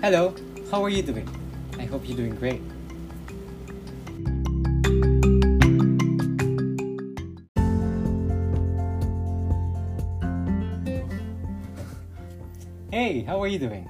Hello, how are you doing? I hope you're doing great. Hey, how are you doing?